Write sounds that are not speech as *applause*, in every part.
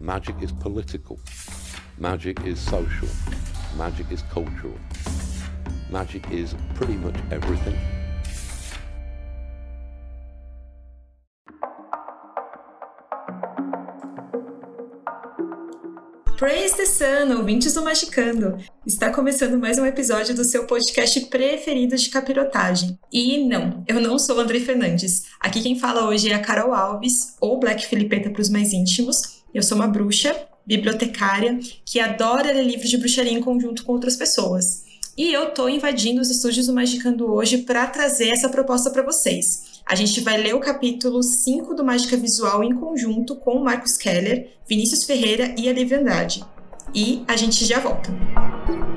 Magic is political. Magic is social. Magic is cultural. Magic is pretty much everything. Praise the Sun, ouvintes do Magicando! Está começando mais um episódio do seu podcast preferido de capirotagem. E não, eu não sou André Fernandes. Aqui quem fala hoje é a Carol Alves, ou Black Filipeta para os mais íntimos. Eu sou uma bruxa, bibliotecária, que adora ler livros de bruxaria em conjunto com outras pessoas. E eu tô invadindo os estúdios do Magicando hoje para trazer essa proposta para vocês. A gente vai ler o capítulo 5 do Mágica Visual em conjunto com o Marcos Keller, Vinícius Ferreira e a Lívia Andrade. E a gente já volta. Opa,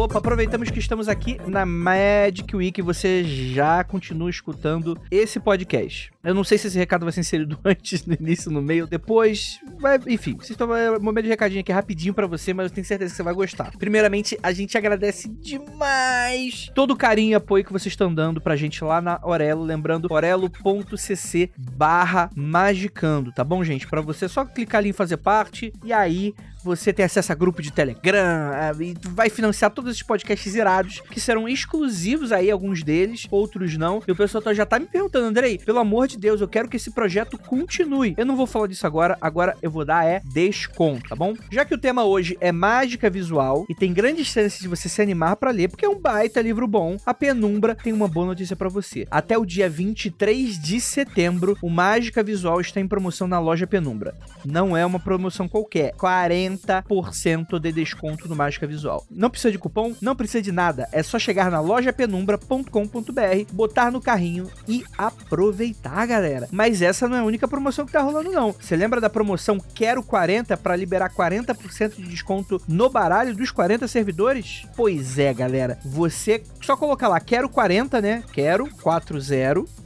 opa, aproveitamos que estamos aqui na Magic Week e você já continua escutando esse podcast. Eu não sei se esse recado vai ser inserido *laughs* antes, no início, no meio, depois. Vai, enfim, vocês estão é um momento de recadinho aqui rapidinho para você, mas eu tenho certeza que você vai gostar. Primeiramente, a gente agradece demais todo o carinho e apoio que vocês estão dando pra gente lá na Orelo, lembrando orelo.cc barra magicando, tá bom, gente? Para você só clicar ali em fazer parte e aí você tem acesso a grupo de Telegram e vai financiar todos esses podcasts irados que serão exclusivos aí, alguns deles, outros não. E o pessoal já tá me perguntando, Andrei, pelo amor de Deus, eu quero que esse projeto continue. Eu não vou falar disso agora, agora eu vou dar é desconto, tá bom? Já que o tema hoje é mágica visual e tem grandes chances de você se animar para ler, porque é um baita livro bom, a Penumbra tem uma boa notícia para você. Até o dia 23 de setembro, o Mágica Visual está em promoção na loja Penumbra. Não é uma promoção qualquer, 40 40% de desconto no Mágica Visual. Não precisa de cupom, não precisa de nada. É só chegar na lojapenumbra.com.br, botar no carrinho e aproveitar, galera. Mas essa não é a única promoção que tá rolando, não. Você lembra da promoção Quero 40 para liberar 40% de desconto no baralho dos 40 servidores? Pois é, galera. Você só colocar lá Quero 40, né? Quero 40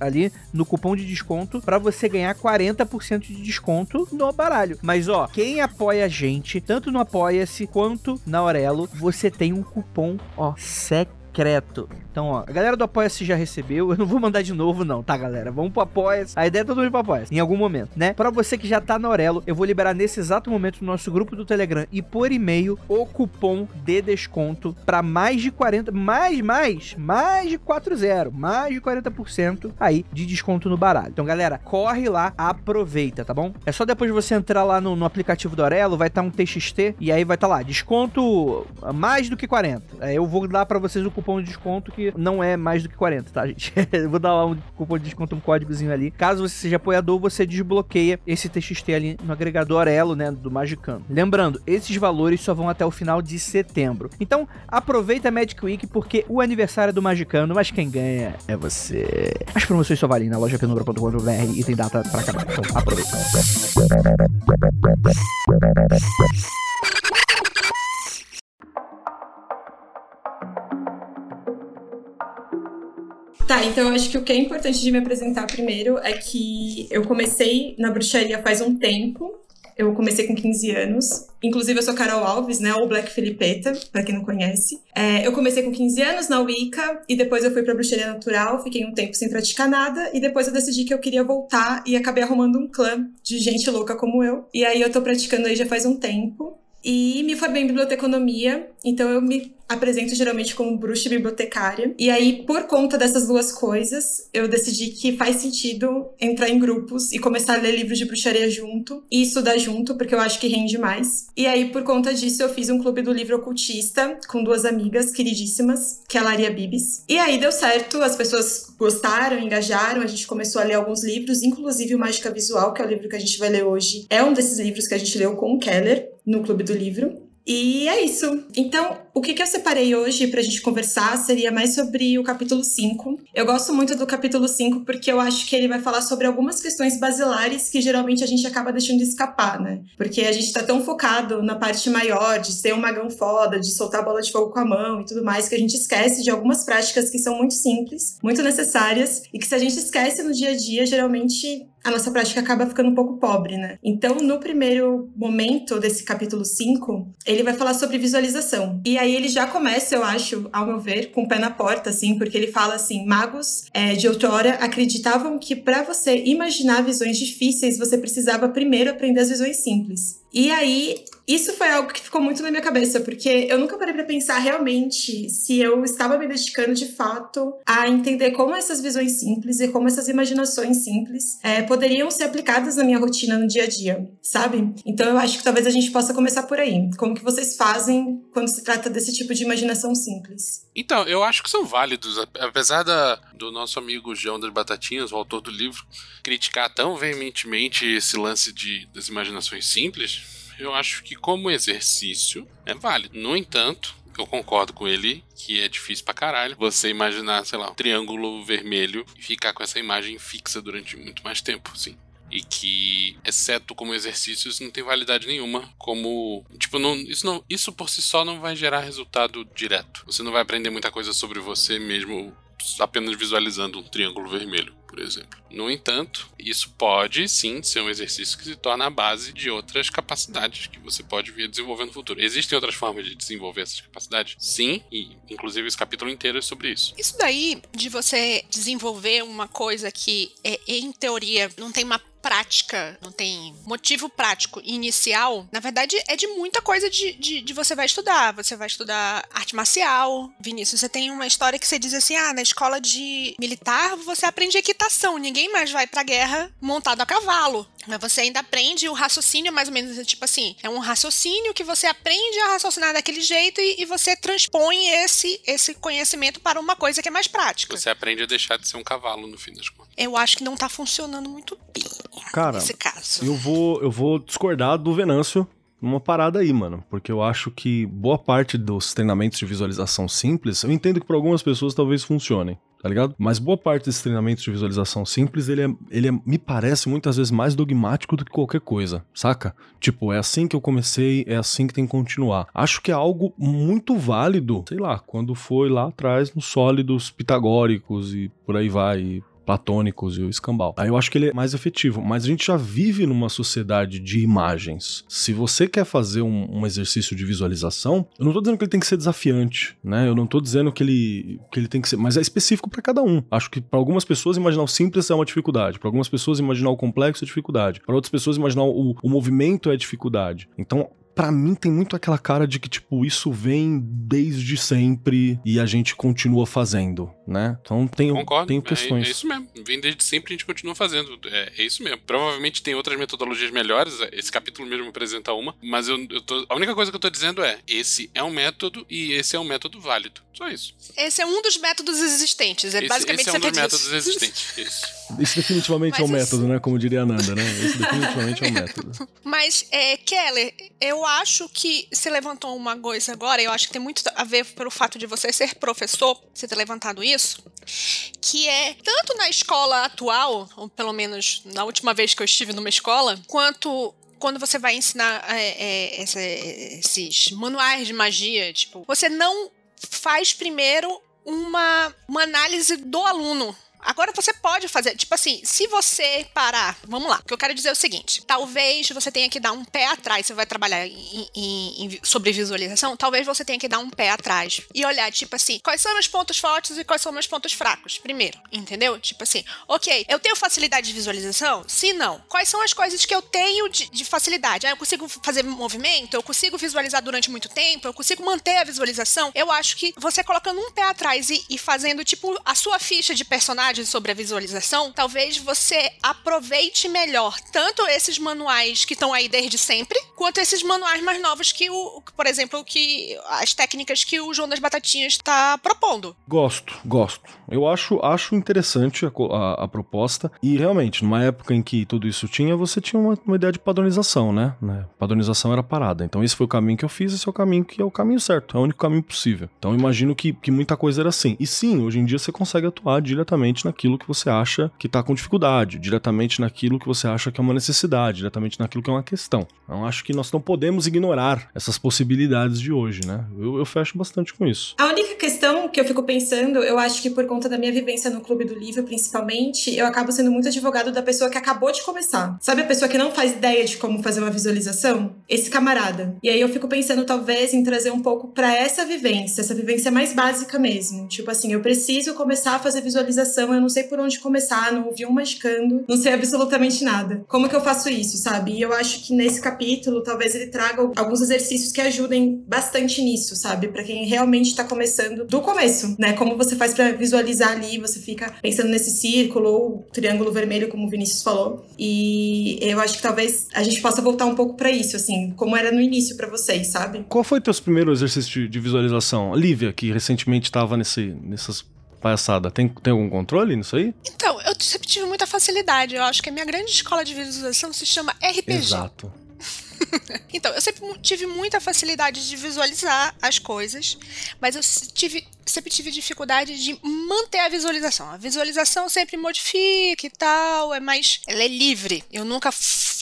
ali no cupom de desconto para você ganhar 40% de desconto no baralho. Mas ó, quem apoia a gente tanto no Apoia-se quanto na Aurelo, você tem um cupom, ó, secreto então, ó, a galera do Apoia-se já recebeu. *laughs* Eu não vou mandar de novo, não, tá, galera? Vamos pro Apoia-se. A ideia é todo mundo pro Apoia-se, em algum momento, né? Pra você que já tá na Aurelo, eu vou liberar nesse exato momento no nosso grupo do Telegram e por e-mail o cupom de desconto pra mais de 40, mais, mais, mais de 40, mais de 40% aí de desconto no baralho. Então, galera, corre lá, aproveita, tá bom? É só depois de você entrar lá no, no aplicativo do Aurelo, vai estar tá um TXT e aí vai estar tá lá, desconto mais do que 40. É, eu vou dar para vocês o cupom de desconto que não é mais do que 40, tá, gente? *laughs* Eu vou dar lá um cupom de desconto, um códigozinho ali. Caso você seja apoiador, você desbloqueia esse TXT ali no agregador Elo, né, do Magicano. Lembrando, esses valores só vão até o final de setembro. Então, aproveita a Magic Week porque o aniversário é do Magicano, mas quem ganha é você. As promoções só valem na loja penumbra.com.br e tem data para acabar. Então, aproveita. Tá, então eu acho que o que é importante de me apresentar primeiro é que eu comecei na bruxaria faz um tempo. Eu comecei com 15 anos. Inclusive, eu sou Carol Alves, né? Ou Black Filipeta, pra quem não conhece. É, eu comecei com 15 anos na Wicca e depois eu fui pra bruxaria natural. Fiquei um tempo sem praticar nada e depois eu decidi que eu queria voltar e acabei arrumando um clã de gente louca como eu. E aí eu tô praticando aí já faz um tempo. E me formei em biblioteconomia, então eu me apresento geralmente como bruxa bibliotecária. E aí, por conta dessas duas coisas, eu decidi que faz sentido entrar em grupos e começar a ler livros de bruxaria junto e estudar junto, porque eu acho que rende mais. E aí, por conta disso, eu fiz um clube do livro ocultista com duas amigas queridíssimas, que é a Laria Bibis. E aí deu certo, as pessoas gostaram, engajaram, a gente começou a ler alguns livros, inclusive o Mágica Visual, que é o livro que a gente vai ler hoje. É um desses livros que a gente leu com o Keller no Clube do Livro. E é isso. Então, o que, que eu separei hoje pra gente conversar seria mais sobre o capítulo 5. Eu gosto muito do capítulo 5 porque eu acho que ele vai falar sobre algumas questões basilares que geralmente a gente acaba deixando de escapar, né? Porque a gente tá tão focado na parte maior, de ser um magão foda, de soltar a bola de fogo com a mão e tudo mais, que a gente esquece de algumas práticas que são muito simples, muito necessárias e que se a gente esquece no dia a dia, geralmente a nossa prática acaba ficando um pouco pobre, né? Então, no primeiro momento desse capítulo 5, ele vai falar sobre visualização. E ele já começa, eu acho, ao meu ver, com o pé na porta, assim, porque ele fala assim: magos é, de outrora acreditavam que para você imaginar visões difíceis, você precisava primeiro aprender as visões simples. E aí, isso foi algo que ficou muito na minha cabeça, porque eu nunca parei para pensar realmente se eu estava me dedicando de fato a entender como essas visões simples e como essas imaginações simples é, poderiam ser aplicadas na minha rotina no dia a dia, sabe? Então eu acho que talvez a gente possa começar por aí. Como que vocês fazem quando se trata desse tipo de imaginação simples? Então, eu acho que são válidos, apesar da, do nosso amigo João das Batatinhas, o autor do livro, criticar tão veementemente esse lance de, das imaginações simples eu acho que como exercício é válido. No entanto, eu concordo com ele que é difícil pra caralho você imaginar, sei lá, um triângulo vermelho e ficar com essa imagem fixa durante muito mais tempo, sim. E que, exceto como exercício, isso não tem validade nenhuma. Como. Tipo, não, isso, não, isso por si só não vai gerar resultado direto. Você não vai aprender muita coisa sobre você mesmo apenas visualizando um triângulo vermelho, por exemplo. No entanto, isso pode sim ser um exercício que se torna a base de outras capacidades que você pode vir a desenvolver no futuro. Existem outras formas de desenvolver essas capacidades? Sim, e inclusive esse capítulo inteiro é sobre isso. Isso daí de você desenvolver uma coisa que, é, em teoria, não tem uma prática, não tem motivo prático inicial, na verdade é de muita coisa de, de, de, você vai estudar. Você vai estudar arte marcial. Vinícius, você tem uma história que você diz assim: ah, na escola de militar você aprende equitação. Ninguém mais vai pra guerra montado a cavalo. Mas você ainda aprende o raciocínio, mais ou menos, tipo assim, é um raciocínio que você aprende a raciocinar daquele jeito e, e, você transpõe esse, esse conhecimento para uma coisa que é mais prática. Você aprende a deixar de ser um cavalo, no fim das contas. Eu acho que não tá funcionando muito bem. Cara, nesse caso. Eu vou, eu vou discordar do Venâncio numa parada aí, mano. Porque eu acho que boa parte dos treinamentos de visualização simples, eu entendo que para algumas pessoas talvez funcionem. Tá ligado? Mas boa parte desses treinamentos de visualização simples, ele, é, ele é, me parece muitas vezes mais dogmático do que qualquer coisa, saca? Tipo, é assim que eu comecei, é assim que tem que continuar. Acho que é algo muito válido, sei lá, quando foi lá atrás nos sólidos pitagóricos e por aí vai, platônicos e o escambau. Aí eu acho que ele é mais efetivo, mas a gente já vive numa sociedade de imagens. Se você quer fazer um, um, exercício de visualização, eu não tô dizendo que ele tem que ser desafiante, né? Eu não tô dizendo que ele, que ele tem que ser, mas é específico para cada um. Acho que para algumas pessoas imaginar o simples é uma dificuldade, para algumas pessoas imaginar o complexo é dificuldade, para outras pessoas imaginar o, o movimento é dificuldade. Então, para mim tem muito aquela cara de que, tipo, isso vem desde sempre e a gente continua fazendo, né? Então tenho, Concordo, tenho questões. É, é isso mesmo. Vem desde sempre e a gente continua fazendo. É, é, isso mesmo. Provavelmente tem outras metodologias melhores. Esse capítulo mesmo apresenta uma. Mas eu, eu tô, a única coisa que eu tô dizendo é: esse é um método e esse é um método válido. Só isso. Esse é um dos métodos existentes. É esse, basicamente esse é um dos métodos existentes. Isso. Isso definitivamente Mas é um método, né? Como diria a Nanda, né? Esse definitivamente é um método. *laughs* Mas, é, Keller, eu acho que você levantou uma coisa agora, eu acho que tem muito a ver pelo fato de você ser professor, você ter levantado isso, que é tanto na escola atual, ou pelo menos na última vez que eu estive numa escola, quanto quando você vai ensinar é, é, esses manuais de magia, tipo, você não faz primeiro uma, uma análise do aluno Agora você pode fazer, tipo assim, se você parar, vamos lá, o que eu quero dizer é o seguinte: talvez você tenha que dar um pé atrás, você vai trabalhar em, em, em, sobre visualização, talvez você tenha que dar um pé atrás e olhar, tipo assim, quais são meus pontos fortes e quais são meus pontos fracos, primeiro, entendeu? Tipo assim, ok, eu tenho facilidade de visualização? Sim, não. Quais são as coisas que eu tenho de, de facilidade? Ah, eu consigo fazer movimento, eu consigo visualizar durante muito tempo, eu consigo manter a visualização. Eu acho que você colocando um pé atrás e, e fazendo, tipo, a sua ficha de personagem sobre a visualização, talvez você aproveite melhor tanto esses manuais que estão aí desde sempre, quanto esses manuais mais novos que o, por exemplo, que as técnicas que o João das Batatinhas está propondo. Gosto, gosto. Eu acho, acho interessante a, a, a, proposta e realmente, numa época em que tudo isso tinha, você tinha uma, uma ideia de padronização, né? né? Padronização era parada. Então esse foi o caminho que eu fiz, esse é o caminho que é o caminho certo, é o único caminho possível. Então imagino que, que muita coisa era assim. E sim, hoje em dia você consegue atuar diretamente naquilo que você acha que está com dificuldade, diretamente naquilo que você acha que é uma necessidade, diretamente naquilo que é uma questão. Então acho que nós não podemos ignorar essas possibilidades de hoje, né? Eu, eu fecho bastante com isso. A única questão que eu fico pensando, eu acho que por conta da minha vivência no Clube do Livro, principalmente, eu acabo sendo muito advogado da pessoa que acabou de começar. Sabe a pessoa que não faz ideia de como fazer uma visualização? esse camarada. E aí eu fico pensando, talvez, em trazer um pouco para essa vivência, essa vivência mais básica mesmo. Tipo assim, eu preciso começar a fazer visualização, eu não sei por onde começar, não ouvi um magicando, não sei absolutamente nada. Como que eu faço isso, sabe? E eu acho que nesse capítulo, talvez ele traga alguns exercícios que ajudem bastante nisso, sabe? Para quem realmente tá começando do começo, né? Como você faz para visualizar ali, você fica pensando nesse círculo ou triângulo vermelho, como o Vinícius falou. E eu acho que talvez a gente possa voltar um pouco para isso, assim, como era no início para vocês, sabe? Qual foi teus primeiros exercícios de visualização? Lívia, que recentemente estava nesse, nessas palhaçada. Tem, tem algum controle nisso aí? Então, eu sempre tive muita facilidade. Eu acho que a minha grande escola de visualização se chama RPG. Exato. *laughs* então, eu sempre tive muita facilidade de visualizar as coisas, mas eu tive sempre tive dificuldade de manter a visualização. A visualização sempre modifica e tal, é mais. Ela é livre. Eu nunca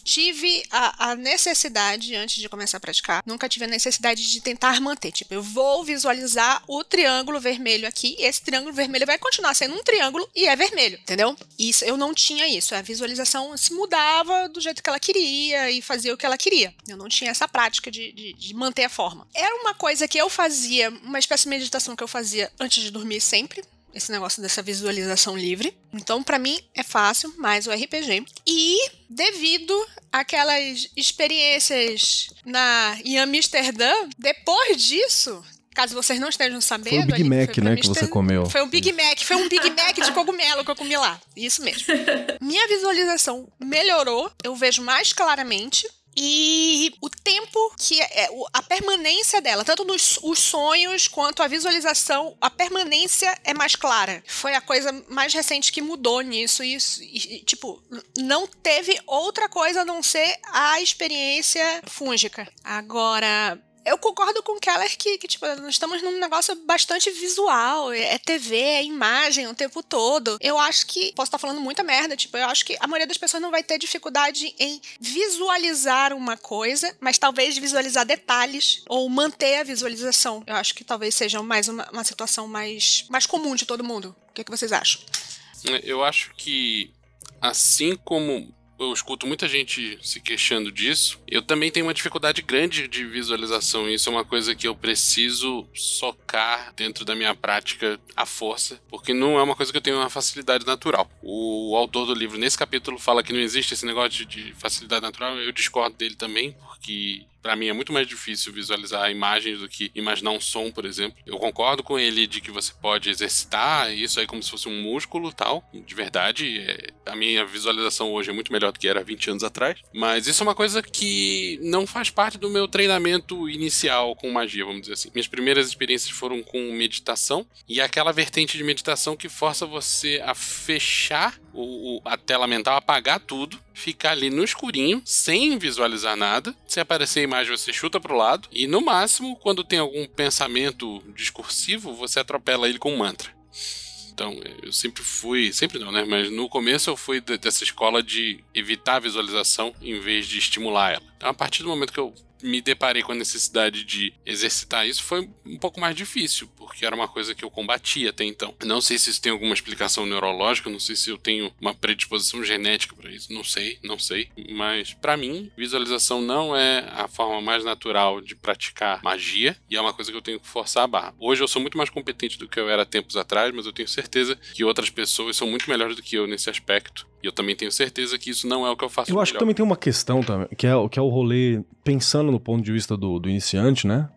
tive a, a, necessidade, antes de começar a praticar, nunca tive a necessidade de tentar manter. Tipo, eu vou visualizar o triângulo vermelho aqui, esse triângulo vermelho vai continuar sendo um triângulo e é vermelho, entendeu? Isso eu não tinha isso. A visualização se mudava do jeito que ela queria e fazia o que ela queria. Eu não tinha essa prática de, de, de manter a forma. Era uma coisa que eu fazia, uma espécie de meditação que eu fazia antes de dormir sempre. Esse negócio dessa visualização livre. Então, para mim, é fácil, mais o RPG. E devido àquelas experiências na, em Amsterdã, depois disso, Caso vocês não estejam sabendo. Foi o Big Mac, né, que você comeu. Foi um Big Mac, foi um Big Mac de cogumelo que eu comi lá. Isso mesmo. *laughs* Minha visualização melhorou, eu vejo mais claramente. E o tempo que é, é a permanência dela, tanto nos os sonhos quanto a visualização, a permanência é mais clara. Foi a coisa mais recente que mudou nisso. E, e tipo, não teve outra coisa a não ser a experiência fúngica. Agora, eu concordo com o Keller que, que, tipo, nós estamos num negócio bastante visual. É TV, é imagem o tempo todo. Eu acho que. Posso estar falando muita merda, tipo, eu acho que a maioria das pessoas não vai ter dificuldade em visualizar uma coisa, mas talvez visualizar detalhes ou manter a visualização. Eu acho que talvez seja mais uma, uma situação mais, mais comum de todo mundo. O que, é que vocês acham? Eu acho que, assim como eu escuto muita gente se queixando disso. Eu também tenho uma dificuldade grande de visualização. Isso é uma coisa que eu preciso socar dentro da minha prática à força, porque não é uma coisa que eu tenho uma facilidade natural. O autor do livro, nesse capítulo, fala que não existe esse negócio de facilidade natural. Eu discordo dele também, porque para mim é muito mais difícil visualizar imagens do que imaginar um som, por exemplo. Eu concordo com ele de que você pode exercitar isso aí como se fosse um músculo tal. De verdade, é, a minha visualização hoje é muito melhor do que era 20 anos atrás. Mas isso é uma coisa que não faz parte do meu treinamento inicial com magia, vamos dizer assim. Minhas primeiras experiências foram com meditação e aquela vertente de meditação que força você a fechar o, a tela mental, apagar tudo ficar ali no escurinho, sem visualizar nada. Se aparecer a imagem, você chuta pro lado. E no máximo, quando tem algum pensamento discursivo, você atropela ele com um mantra. Então, eu sempre fui, sempre não, né? Mas no começo eu fui dessa escola de evitar a visualização em vez de estimular ela. Então, a partir do momento que eu me deparei com a necessidade de exercitar isso foi um pouco mais difícil, porque era uma coisa que eu combatia até então. Não sei se isso tem alguma explicação neurológica, não sei se eu tenho uma predisposição genética para isso, não sei, não sei. Mas para mim, visualização não é a forma mais natural de praticar magia e é uma coisa que eu tenho que forçar a barra. Hoje eu sou muito mais competente do que eu era tempos atrás, mas eu tenho certeza que outras pessoas são muito melhores do que eu nesse aspecto e eu também tenho certeza que isso não é o que eu faço Eu acho melhor. que também tem uma questão também, que é, que é o rolê pensando no ponto de vista do, do iniciante, né?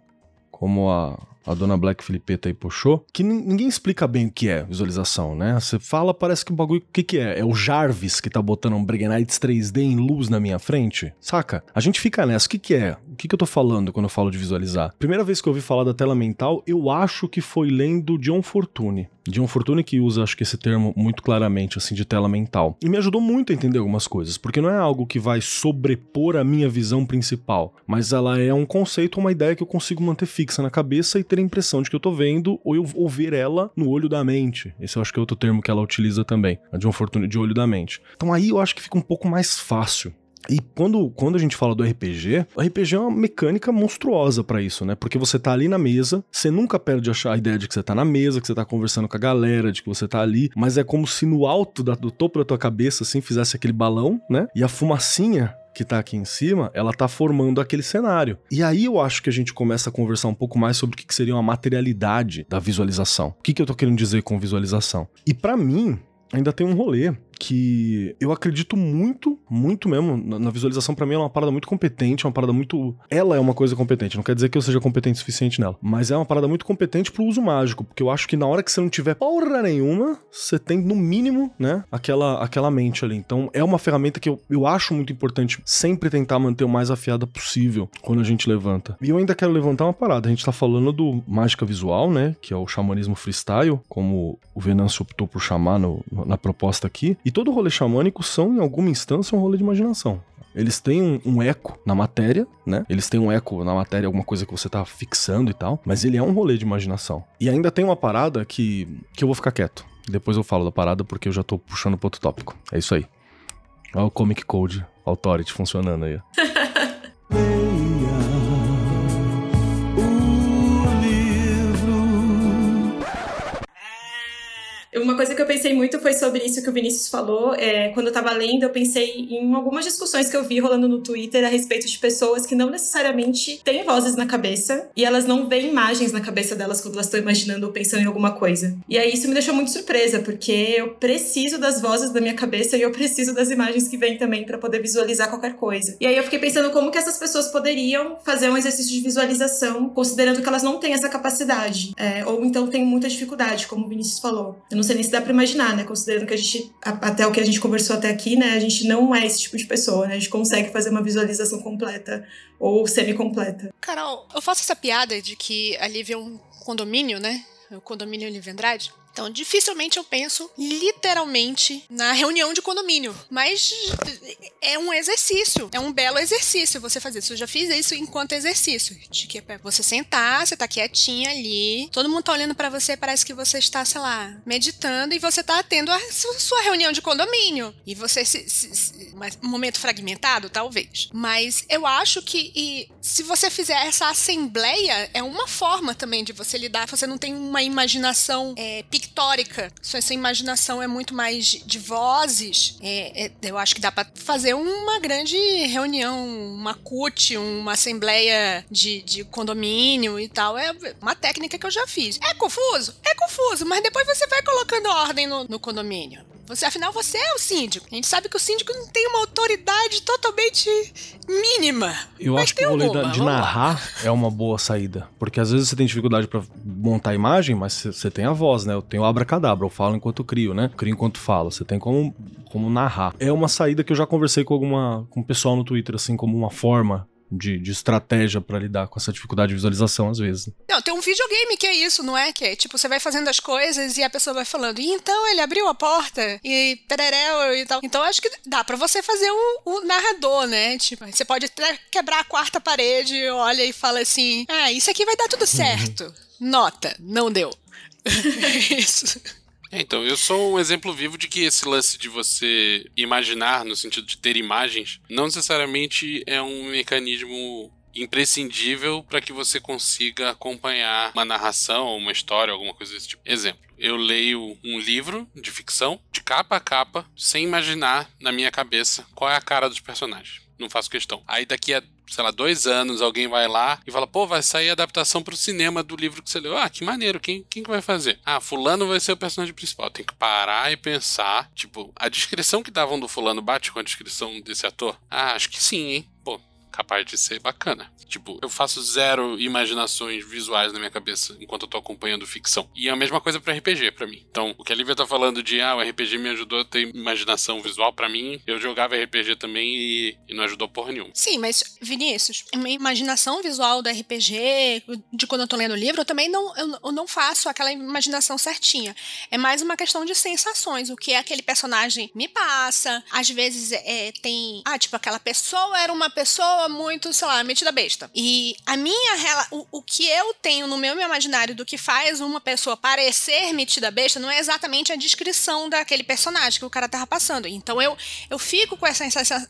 Como a, a dona Black Filipeta aí puxou, que ninguém explica bem o que é visualização, né? Você fala, parece que o bagulho, o que que é? É o Jarvis que tá botando um Breguenites 3D em luz na minha frente? Saca? A gente fica nessa, o que que é? O que que eu tô falando quando eu falo de visualizar? Primeira vez que eu ouvi falar da tela mental, eu acho que foi lendo John Fortune. John Fortune que usa, acho que esse termo muito claramente, assim, de tela mental. E me ajudou muito a entender algumas coisas, porque não é algo que vai sobrepor a minha visão principal, mas ela é um conceito, uma ideia que eu consigo manter fixa na cabeça e ter a impressão de que eu tô vendo ou eu ou ver ela no olho da mente. Esse eu acho que é outro termo que ela utiliza também, a John Fortune de olho da mente. Então aí eu acho que fica um pouco mais fácil. E quando, quando a gente fala do RPG, o RPG é uma mecânica monstruosa para isso, né? Porque você tá ali na mesa, você nunca perde a ideia de que você tá na mesa, que você tá conversando com a galera, de que você tá ali, mas é como se no alto da, do topo da tua cabeça, assim, fizesse aquele balão, né? E a fumacinha que tá aqui em cima, ela tá formando aquele cenário. E aí eu acho que a gente começa a conversar um pouco mais sobre o que seria uma materialidade da visualização. O que, que eu tô querendo dizer com visualização? E para mim, ainda tem um rolê que eu acredito muito, muito mesmo. Na, visualização, para mim, é uma parada muito competente, é uma parada muito. Ela é uma coisa competente, não quer dizer que eu seja competente o suficiente nela, mas é uma parada muito competente pro uso mágico, porque eu acho que na hora que você não tiver porra nenhuma, você tem, no mínimo, né, aquela, aquela mente ali. Então, é uma ferramenta que eu, eu acho muito importante sempre tentar manter o mais afiada possível quando a gente levanta. E eu ainda quero levantar uma parada. A gente tá falando do mágica visual, né, que é o xamanismo freestyle, como o Venâncio optou por chamar no, na proposta aqui. E todo rolê xamânico são, em alguma instância, um rolê de imaginação. Eles têm um, um, eco na matéria, né? Eles têm um eco na matéria, alguma coisa que você tá fixando e tal, mas ele é um rolê de imaginação. E ainda tem uma parada que, que eu vou ficar quieto. Depois eu falo da parada porque eu já tô puxando pro outro tópico. É isso aí. Olha o Comic Code Authority funcionando aí. *laughs* Uma coisa que eu pensei muito foi sobre isso que o Vinícius falou. É, quando eu tava lendo, eu pensei em algumas discussões que eu vi rolando no Twitter a respeito de pessoas que não necessariamente têm vozes na cabeça e elas não veem imagens na cabeça delas quando elas estão imaginando ou pensando em alguma coisa. E aí isso me deixou muito surpresa, porque eu preciso das vozes da minha cabeça e eu preciso das imagens que vêm também para poder visualizar qualquer coisa. E aí eu fiquei pensando como que essas pessoas poderiam fazer um exercício de visualização, considerando que elas não têm essa capacidade, é, ou então têm muita dificuldade, como o Vinícius falou. Eu não sei nem se dá para imaginar, né? Considerando que a gente, até o que a gente conversou até aqui, né? A gente não é esse tipo de pessoa, né? A gente consegue fazer uma visualização completa ou semi-completa. Carol, eu faço essa piada de que a Lívia é um condomínio, né? O condomínio Lívia Andrade. Então, dificilmente eu penso literalmente na reunião de condomínio. Mas é um exercício. É um belo exercício você fazer isso. Eu já fiz isso enquanto exercício. De que é você sentar, você tá quietinha ali, todo mundo tá olhando para você, parece que você está, sei lá, meditando e você tá tendo a sua reunião de condomínio. E você se, se, se um momento fragmentado, talvez. Mas eu acho que e, se você fizer essa assembleia, é uma forma também de você lidar. Você não tem uma imaginação é, pictórica. Sua, sua imaginação é muito mais de vozes. É, é, eu acho que dá para fazer uma grande reunião, uma CUT, uma assembleia de, de condomínio e tal. É uma técnica que eu já fiz. É confuso? É confuso, mas depois você vai colocando ordem no, no condomínio. Você, afinal, você é o síndico. A gente sabe que o síndico não tem uma autoridade totalmente mínima. Eu acho que o rolê de narrar é uma boa saída. Porque às vezes você tem dificuldade para montar a imagem, mas você tem a voz, né? Eu tenho abracadabra, eu falo enquanto crio, né? Crio enquanto falo. Você tem como, como narrar. É uma saída que eu já conversei com alguma com o pessoal no Twitter, assim, como uma forma de, de estratégia para lidar com essa dificuldade de visualização às vezes. Não, tem um videogame que é isso, não é? Que é tipo, você vai fazendo as coisas e a pessoa vai falando, e então ele abriu a porta e tereréu e tal. Então acho que dá para você fazer o, o, narrador, né? Tipo, você pode até quebrar a quarta parede, olha e fala assim: ah, isso aqui vai dar tudo certo. Uhum. *laughs* Nota, não deu. *laughs* isso. É, então, eu sou um exemplo vivo de que esse lance de você imaginar, no sentido de ter imagens, não necessariamente é um mecanismo imprescindível para que você consiga acompanhar uma narração, uma história, alguma coisa desse tipo. Exemplo, eu leio um livro de ficção, de capa a capa, sem imaginar na minha cabeça qual é a cara dos personagens. Não faço questão. Aí daqui a sei lá, dois anos, alguém vai lá e fala, pô, vai sair a adaptação pro cinema do livro que você leu. Ah, que maneiro, quem, quem que vai fazer? Ah, fulano vai ser o personagem principal. Tem que parar e pensar, tipo, a descrição que davam do fulano bate com a descrição desse ator? Ah, acho que sim, hein? Pô, capaz de ser bacana. Tipo, eu faço zero imaginações visuais na minha cabeça enquanto eu tô acompanhando ficção. E é a mesma coisa para RPG para mim. Então, o que a Lívia tá falando de ah, o RPG me ajudou a ter imaginação visual para mim, eu jogava RPG também e, e, não ajudou porra nenhuma. Sim, mas Vinícius, uma imaginação visual do RPG, de quando eu tô lendo o livro, eu também não eu, eu não faço aquela imaginação certinha. É mais uma questão de sensações, o que aquele personagem me passa. Às vezes é, tem, ah, tipo aquela pessoa era uma pessoa muito, sei lá, metida besta. E a minha o, o que eu tenho no meu imaginário do que faz uma pessoa parecer metida besta não é exatamente a descrição daquele personagem que o cara tava passando. Então eu, eu fico com essa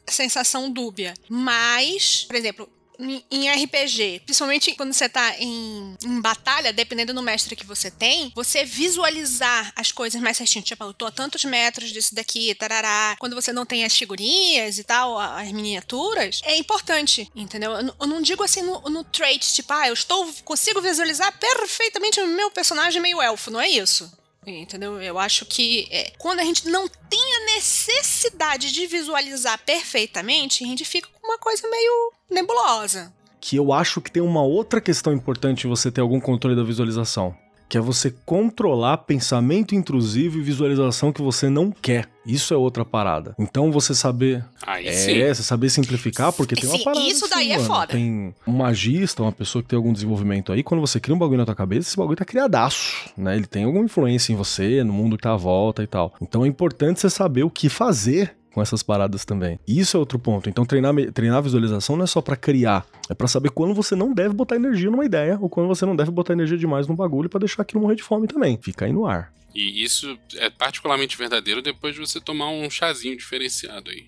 sensação dúbia. Mas, por exemplo, em, em RPG, principalmente quando você tá em, em, batalha, dependendo do mestre que você tem, você visualizar as coisas mais certinho. Tipo, eu tô a tantos metros disso daqui, tarará. Quando você não tem as figurinhas e tal, as miniaturas, é importante, entendeu? Eu, eu não digo assim no, no trait, tipo, ah, eu estou, consigo visualizar perfeitamente o meu personagem meio elfo, não é isso. Entendeu? Eu acho que é, quando a gente não tem a necessidade de visualizar perfeitamente, a gente fica com uma coisa meio nebulosa. Que eu acho que tem uma outra questão importante você ter algum controle da visualização que é você controlar pensamento intrusivo e visualização que você não quer. Isso é outra parada. Então você saber. Aí é, sim. você saber simplificar, porque tem uma Sim, parada. isso daí assim, é mano. foda. Tem um magista, uma pessoa que tem algum desenvolvimento aí, quando você cria um bagulho na tua cabeça, esse bagulho tá criadaço, né? Ele tem alguma influência em você, no mundo que tá à volta e tal. Então é importante você saber o que fazer com essas paradas também. Isso é outro ponto. Então treinar, treinar a visualização não é só pra criar, é pra saber quando você não deve botar energia numa ideia ou quando você não deve botar energia demais num bagulho pra deixar aquilo morrer de fome também. Fica aí no ar. E isso é particularmente verdadeiro depois de você tomar um chazinho diferenciado aí.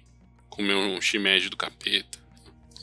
Comer um shimeji do capeta.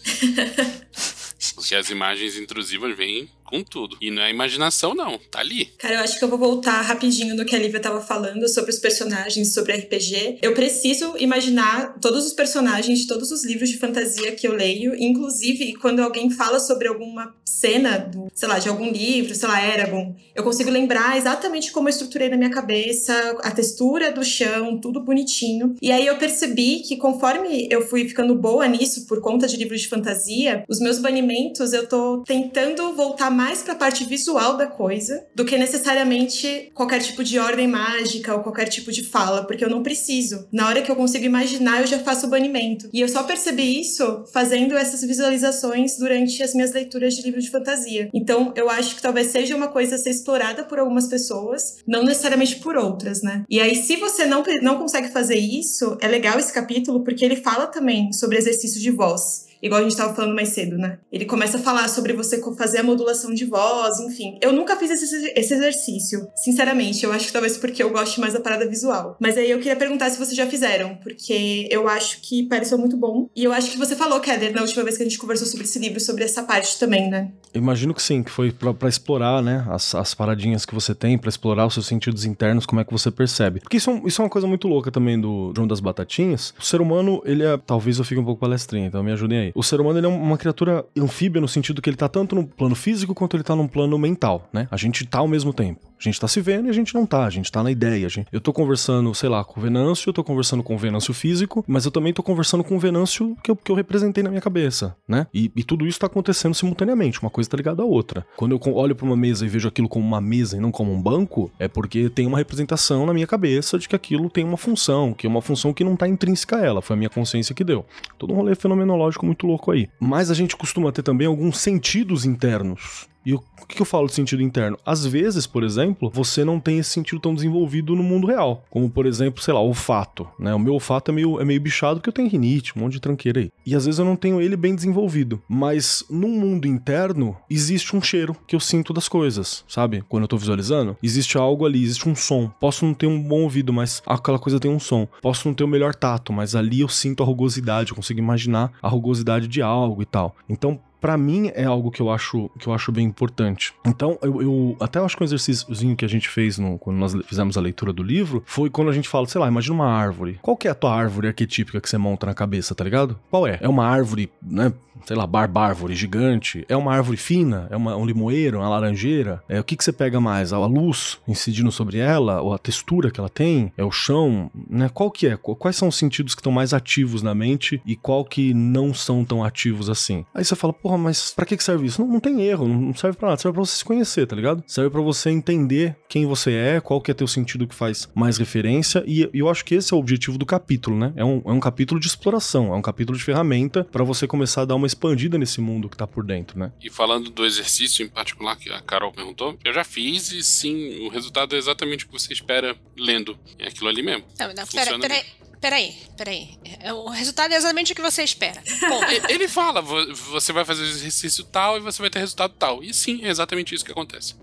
*laughs* Porque as imagens intrusivas vêm com tudo. E não é imaginação, não. Tá ali. Cara, eu acho que eu vou voltar rapidinho no que a Lívia tava falando sobre os personagens, sobre RPG. Eu preciso imaginar todos os personagens de todos os livros de fantasia que eu leio, inclusive quando alguém fala sobre alguma cena do, sei lá, de algum livro, sei lá, Eragon, eu consigo lembrar exatamente como eu estruturei na minha cabeça, a textura do chão, tudo bonitinho. E aí eu percebi que conforme eu fui ficando boa nisso por conta de livros de fantasia, os meus banimentos eu tô tentando voltar mais pra parte visual da coisa do que necessariamente qualquer tipo de ordem mágica ou qualquer tipo de fala, porque eu não preciso. Na hora que eu consigo imaginar, eu já faço o banimento. E eu só percebi isso fazendo essas visualizações durante as minhas leituras de livros de fantasia. Então, eu acho que talvez seja uma coisa a ser explorada por algumas pessoas, não necessariamente por outras, né? E aí, se você não, não consegue fazer isso, é legal esse capítulo, porque ele fala também sobre exercício de voz igual a gente estava falando mais cedo, né? Ele começa a falar sobre você fazer a modulação de voz, enfim. Eu nunca fiz esse, esse exercício, sinceramente. Eu acho que talvez porque eu gosto mais da parada visual. Mas aí eu queria perguntar se vocês já fizeram, porque eu acho que pareceu muito bom. E eu acho que você falou, Keller, na última vez que a gente conversou sobre esse livro, sobre essa parte também, né? Imagino que sim, que foi pra explorar, né, as, as paradinhas que você tem, pra explorar os seus sentidos internos, como é que você percebe. Porque isso é, isso é uma coisa muito louca também do João das Batatinhas. O ser humano, ele é. Talvez eu fique um pouco palestrinha, então me ajudem aí. O ser humano, ele é uma criatura anfíbia no sentido que ele tá tanto no plano físico quanto ele tá no plano mental, né? A gente tá ao mesmo tempo. A gente tá se vendo e a gente não tá, a gente tá na ideia. gente- Eu tô conversando, sei lá, com o Venâncio, eu tô conversando com o Venâncio físico, mas eu também tô conversando com o Venâncio que eu, que eu representei na minha cabeça, né? E, e tudo isso tá acontecendo simultaneamente, uma coisa tá ligada à outra. Quando eu olho pra uma mesa e vejo aquilo como uma mesa e não como um banco, é porque tem uma representação na minha cabeça de que aquilo tem uma função, que é uma função que não tá intrínseca a ela, foi a minha consciência que deu. Todo um rolê fenomenológico muito louco aí. Mas a gente costuma ter também alguns sentidos internos. E o que eu falo de sentido interno? Às vezes, por exemplo, você não tem esse sentido tão desenvolvido no mundo real. Como, por exemplo, sei lá, olfato. Né? O meu olfato é meio, é meio bichado porque eu tenho rinite, um monte de tranqueira aí. E às vezes eu não tenho ele bem desenvolvido. Mas no mundo interno, existe um cheiro que eu sinto das coisas, sabe? Quando eu tô visualizando, existe algo ali, existe um som. Posso não ter um bom ouvido, mas aquela coisa tem um som. Posso não ter o melhor tato, mas ali eu sinto a rugosidade, eu consigo imaginar a rugosidade de algo e tal. Então, Pra mim é algo que eu acho que eu acho bem importante. Então, eu, eu até acho que um exercíciozinho que a gente fez no- quando nós fizemos a leitura do livro foi quando a gente fala, sei lá, imagina uma árvore. Qual que é a tua árvore arquetípica que você monta na cabeça, tá ligado? Qual é? É uma árvore, né? Sei lá, barbárvore gigante? É uma árvore fina? É uma, um limoeiro? Uma laranjeira? É, o que, que você pega mais? A luz incidindo sobre ela? Ou a textura que ela tem? É o chão? Né? Qual que é? Qu- Quais são os sentidos que estão mais ativos na mente e qual que não são tão ativos assim? Aí você fala, porra, mas pra que que serve isso? Não, não tem erro, não serve pra nada, serve pra você se conhecer, tá ligado? Serve pra você entender quem você é, qual que é teu sentido que faz mais referência e e eu acho que esse é o objetivo do capítulo, né? É um, é um capítulo de exploração, é um capítulo de ferramenta pra você começar a dar uma expandida nesse mundo que tá por dentro, né? E falando do exercício em particular que a Carol perguntou, eu já fiz e sim, o resultado é exatamente o que você espera lendo. É aquilo ali mesmo. Não, não, pera, Funciona peraí, peraí. É, O resultado é exatamente o que você espera. E- Ele fala, vo- você vai fazer o exercício tal e você vai ter resultado tal. E sim, é exatamente isso que acontece.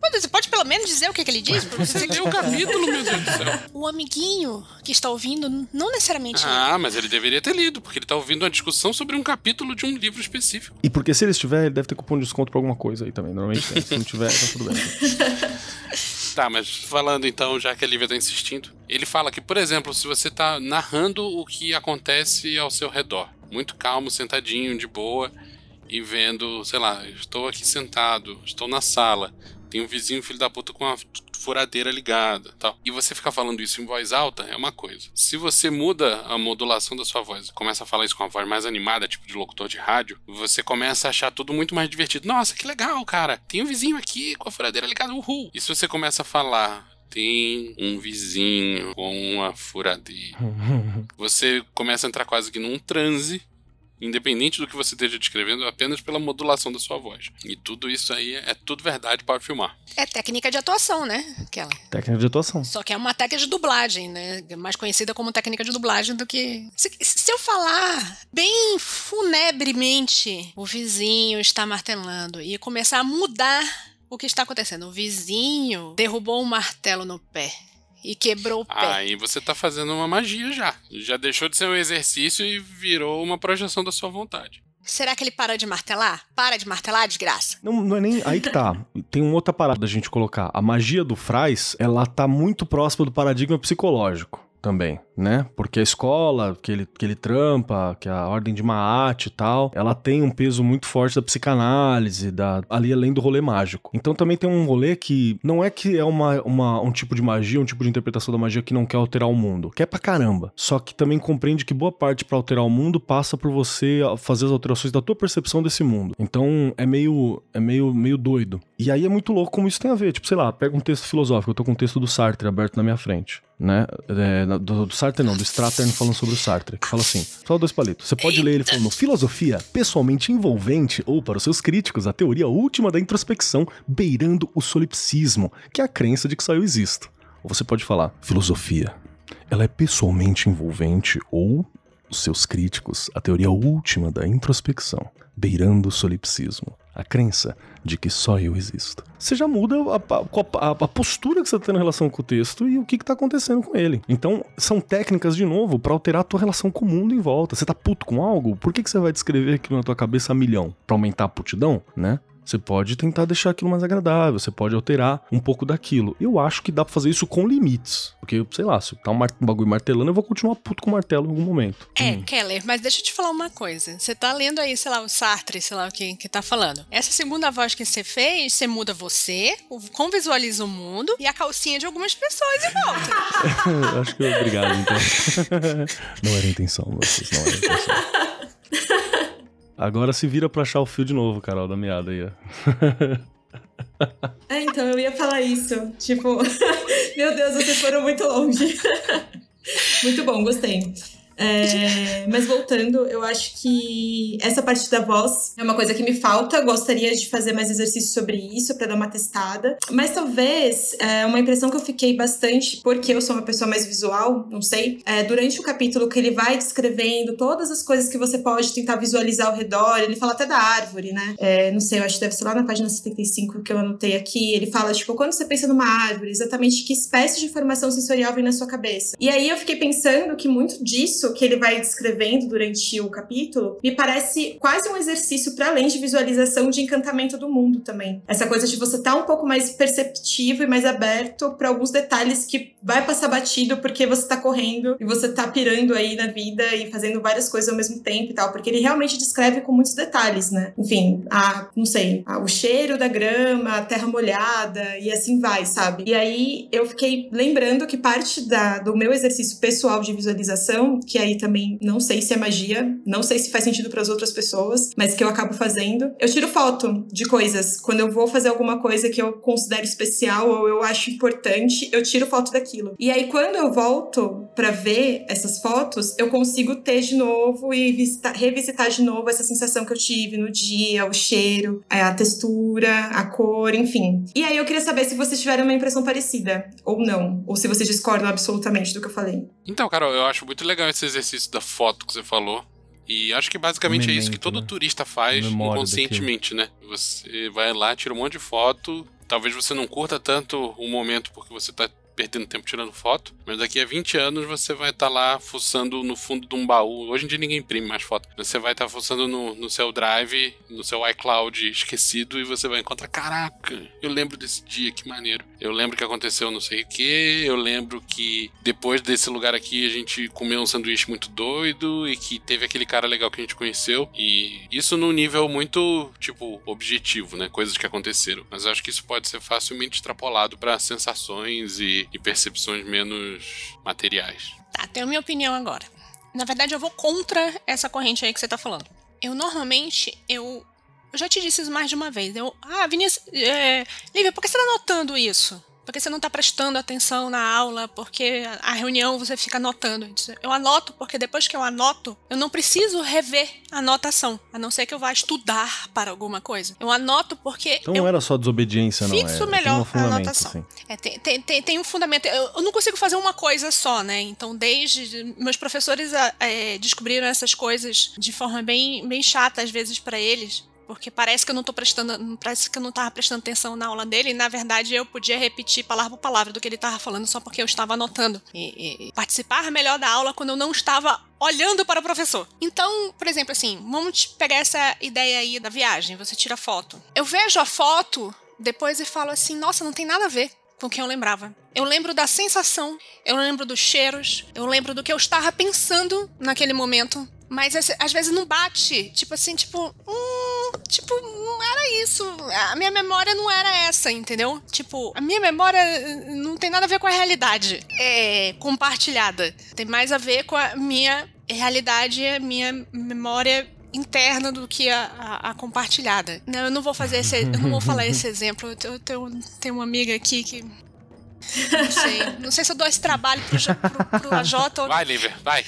Pô, Você pode pelo menos dizer o que, que ele diz? Você *laughs* leu o capítulo, meu Deus do céu. O amiguinho que está ouvindo, não necessariamente. Ah, mas ele deveria ter lido, porque ele tá ouvindo uma discussão sobre um capítulo de um livro específico. E porque se ele estiver, ele deve ter cupom de desconto pra alguma coisa aí também. Normalmente tem. Se não tiver, tá tudo bem. *laughs* Tá, mas falando então, já que a Lívia tá insistindo, ele fala que, por exemplo, se você tá narrando o que acontece ao seu redor, muito calmo, sentadinho, de boa, e vendo, sei lá, estou aqui sentado, estou na sala, tem um vizinho filho da puta com a furadeira ligada, tal. E você ficar falando isso em voz alta é uma coisa. Se você muda a modulação da sua voz, e começa a falar isso com a voz mais animada, tipo de locutor de rádio, você começa a achar tudo muito mais divertido. Nossa, que legal, cara. Tem um vizinho aqui com a furadeira ligada, uhul. E se você começa a falar tem um vizinho com uma furadeira. *laughs* Você começa a entrar quase que num transe, independente do que você esteja descrevendo, apenas pela modulação da sua voz. E tudo isso aí é tudo verdade para filmar. É técnica de atuação, né? Aquela. Técnica de atuação. Só que é uma técnica de dublagem, né? Mais conhecida como técnica de dublagem do que. Se, se eu falar bem funebremente, o vizinho está martelando e começar a mudar o que está acontecendo. O vizinho derrubou um martelo no pé e quebrou o pé. Aí você tá fazendo uma magia já. Já deixou de ser um exercício e virou uma projeção da sua vontade. Será que ele para de martelar? Para de martelar, desgraça. Não, não é nem. Aí que tá. Tem uma outra parada da gente colocar. A magia do Fraz, ela tá muito próxima do paradigma psicológico também, né? Porque a escola que ele, que ele trampa, que é a ordem de Maat e tal, ela tem um peso muito forte da psicanálise, da, ali além do rolê mágico. Então também tem um rolê que não é que é uma, uma, um tipo de magia, um tipo de interpretação da magia que não quer alterar o mundo. Quer pra caramba. Só que também compreende que boa parte para alterar o mundo passa por você fazer as alterações da tua percepção desse mundo. Então é meio, é meio, meio doido. E aí é muito louco como isso tem a ver. Tipo, sei lá, pega um texto filosófico, eu tô com um texto do Sartre aberto na minha frente né? É, do, do, Sartre não, do Stratern falando sobre o Sartre, que fala assim: só dois palitos. Você pode ler ele falando filosofia pessoalmente envolvente, ou para os seus críticos, a teoria última da introspecção, beirando o solipsismo, que é a crença de que só eu existo. Ou você pode falar, filosofia. Ela é pessoalmente envolvente, ou os seus críticos, a teoria última da introspecção, beirando o solipsismo, a crença de que só eu existo. Você já muda a, a, a, postura que você tem na relação com o texto e o que, está acontecendo com ele. Então, são técnicas, de novo, para alterar a tua relação com o mundo em volta. Você tá puto com algo? Por que, que você vai descrever aquilo na tua cabeça a milhão? Pra aumentar a putidão, né? Você pode tentar deixar aquilo mais agradável, você pode alterar um pouco daquilo. Eu acho que dá pra fazer isso com limites. Porque, sei lá, se tá um, um bagulho martelando, eu vou continuar puto com o martelo em algum momento. É, hum. Keller, mas deixa eu te falar uma coisa. Você tá lendo aí, sei lá, o Sartre, sei lá o que, que tá falando. Essa segunda voz que você fez, você muda você, como visualiza o mundo e a calcinha de algumas pessoas e volta. *laughs* acho que obrigado, então. *laughs* não era a intenção, vocês, não era a intenção. Agora se vira pra achar o fio de novo, Carol, da meada aí, ó. *laughs* É, então, eu ia falar isso. Tipo, *laughs* meu Deus, vocês foram muito longe. *laughs* muito bom, gostei. É, mas voltando, eu acho que essa parte da voz é uma coisa que me falta. Gostaria de fazer mais exercício sobre isso para dar uma testada. Mas talvez é, uma impressão que eu fiquei bastante, porque eu sou uma pessoa mais visual, não sei, é, durante o capítulo que ele vai descrevendo todas as coisas que você pode tentar visualizar ao redor, ele fala até da árvore, né? É, não sei, eu acho que deve ser lá na página 75 que eu anotei aqui. Ele fala, tipo, quando você pensa numa árvore, exatamente que espécie de informação sensorial vem na sua cabeça. E aí eu fiquei pensando que muito disso que ele vai descrevendo durante o capítulo me parece quase um exercício para além de visualização de encantamento do mundo também. Essa coisa de você estar tá um pouco mais perceptivo e mais aberto para alguns detalhes que vai passar batido porque você tá correndo e você tá pirando aí na vida e fazendo várias coisas ao mesmo tempo e tal, porque ele realmente descreve com muitos detalhes, né? Enfim, a, não sei, a, o cheiro da grama, a terra molhada e assim vai, sabe? E aí eu fiquei lembrando que parte da, do meu exercício pessoal de visualização, que aí também não sei se é magia, não sei se faz sentido para as outras pessoas, mas que eu acabo fazendo. Eu tiro foto de coisas. Quando eu vou fazer alguma coisa que eu considero especial ou eu acho importante, eu tiro foto daquilo. E aí quando eu volto para ver essas fotos, eu consigo ter de novo e visitar, revisitar de novo essa sensação que eu tive no dia, o cheiro, a textura, a cor, enfim. E aí eu queria saber se vocês tiveram uma impressão parecida ou não, ou se vocês discordam absolutamente do que eu falei. Então, Carol, eu acho muito legal esse exercício da foto que você falou. E acho que basicamente Memento, é isso que todo né? turista faz inconscientemente, né? Você vai lá, tira um monte de foto talvez você não curta tanto o momento porque você tá perdendo tempo tirando foto, mas daqui a 20 anos você vai estar tá lá fuçando no fundo de um baú. Hoje em dia ninguém imprime mais foto. Você vai estar tá fuçando no, no seu Drive, no seu iCloud esquecido e você vai encontrar: caraca, eu lembro desse dia, que maneiro. Eu lembro que aconteceu não sei o que, eu lembro que depois desse lugar aqui a gente comeu um sanduíche muito doido e que teve aquele cara legal que a gente conheceu. E isso num nível muito, tipo, objetivo, né? Coisas que aconteceram. Mas acho que isso pode ser facilmente extrapolado para sensações e e, percepções menos materiais. Tá, tenho a minha opinião agora. Na verdade, eu vou contra essa corrente aí que você tá falando. Eu normalmente, eu. Eu já te disse isso mais de uma vez. Eu. Ah, Vinícius. É, Lívia, por que você tá notando isso? porque você não está prestando atenção na aula, porque a reunião você fica anotando. Eu anoto porque depois que eu anoto, eu não preciso rever a anotação, a não ser que eu vá estudar para alguma coisa. Eu anoto porque. Então não era só desobediência, não. Fixo é, melhor um a anotação. Assim. É, tem, tem, tem, tem, um fundamento. Eu, eu, não consigo fazer uma coisa só, né? Então, desde. Meus professores é, descobriram essas coisas de forma bem, bem chata, às vezes, para eles porque parece que eu não tô prestando, parece que eu não tava prestando atenção na aula dele, e na verdade eu podia repetir palavra por palavra do que ele tava falando só porque eu estava anotando. E, e participar melhor da aula quando eu não estava olhando para o professor. Então, por exemplo, assim, vamos pegar essa ideia aí da viagem, você tira foto. Eu vejo a foto depois e falo assim, nossa, não tem nada a ver com o que eu lembrava. Eu lembro da sensação, eu lembro dos cheiros, eu lembro do que eu estava pensando naquele momento. Mas às vezes não bate. Tipo assim, tipo. Hum, tipo, não era isso. A minha memória não era essa, entendeu? Tipo, a minha memória não tem nada a ver com a realidade. É compartilhada. Tem mais a ver com a minha realidade, a minha memória interna do que a, a, a, compartilhada. Não, eu não vou fazer esse, eu não vou falar *laughs* esse exemplo. Eu tenho, tenho uma amiga aqui que não sei. Não sei se eu dou esse trabalho pro, pro, pro AJ ou... Vai, Lívia, vai.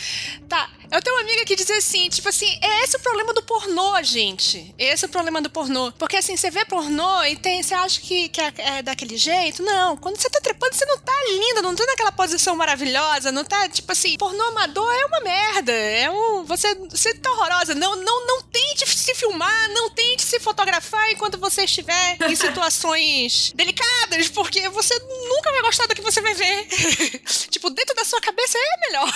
Tá. Eu tenho uma amiga que diz assim, tipo assim, é esse o problema do pornô, gente. Esse é o problema do pornô. Porque assim, você vê pornô e tem, você acha que, que é, é daquele jeito? Não. Quando você tá trepando, você não tá linda, não tá naquela posição maravilhosa, não tá, tipo assim, pornô amador é uma merda. É um. Você, você tá horrorosa. Não, não, não tente se filmar, não tente se fotografar enquanto você estiver em situações *laughs* delicadas, porque você nunca vai gostar do que você vai ver. *laughs* tipo, dentro da sua cabeça é melhor.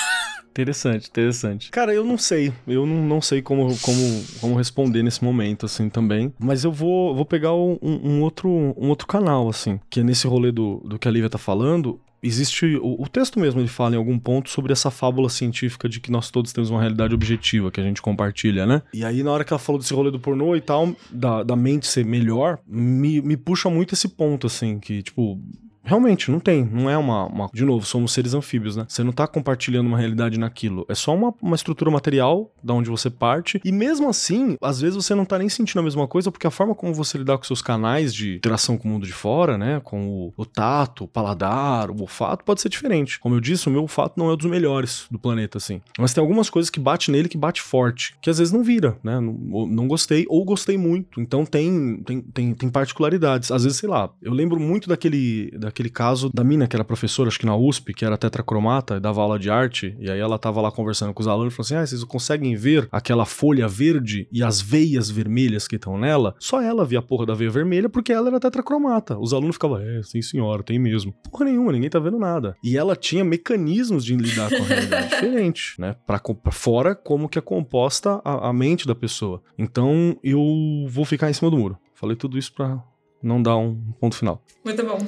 Interessante, interessante. Cara, eu não sei. Eu não, não sei como, como, como responder nesse momento, assim, também. Mas eu vou, vou pegar um, um, outro, um outro canal, assim, que é nesse rolê do, do que a Lívia tá falando. Existe. O, o texto mesmo ele fala em algum ponto sobre essa fábula científica de que nós todos temos uma realidade objetiva que a gente compartilha, né? E aí, na hora que ela falou desse rolê do pornô e tal, da, da mente ser melhor, me, me puxa muito esse ponto, assim, que, tipo, Realmente, não tem. Não é uma, uma, De novo, somos seres anfíbios, né? Você não tá compartilhando uma realidade naquilo. É só uma, uma estrutura material da onde você parte. E mesmo assim, às vezes você não tá nem sentindo a mesma coisa, porque a forma como você lidar com seus canais de interação com o mundo de fora, né? Com o, o tato, o paladar, o olfato, pode ser diferente. Como eu disse, o meu olfato não é um dos melhores do planeta, assim. Mas tem algumas coisas que bate nele que bate forte, que às vezes não vira, né? Não, não gostei ou gostei muito. Então tem, tem, tem, tem particularidades. Às vezes, sei lá, eu lembro muito daquele aquele caso da mina que era professora, acho que na USP, que era tetracromata, dava aula de arte, e aí ela tava lá conversando com os alunos e falou assim: Ah, vocês conseguem ver aquela folha verde e as veias vermelhas que estão nela? Só ela via a porra da veia vermelha porque ela era tetracromata. Os alunos ficavam, é, sim senhora, tem mesmo. Porra nenhuma, ninguém tá vendo nada. E ela tinha mecanismos de lidar com a realidade *laughs* diferente, né? Pra, pra fora como que é composta a, a mente da pessoa. Então eu vou ficar em cima do muro. Falei tudo isso pra não dar um ponto final. Muito bom.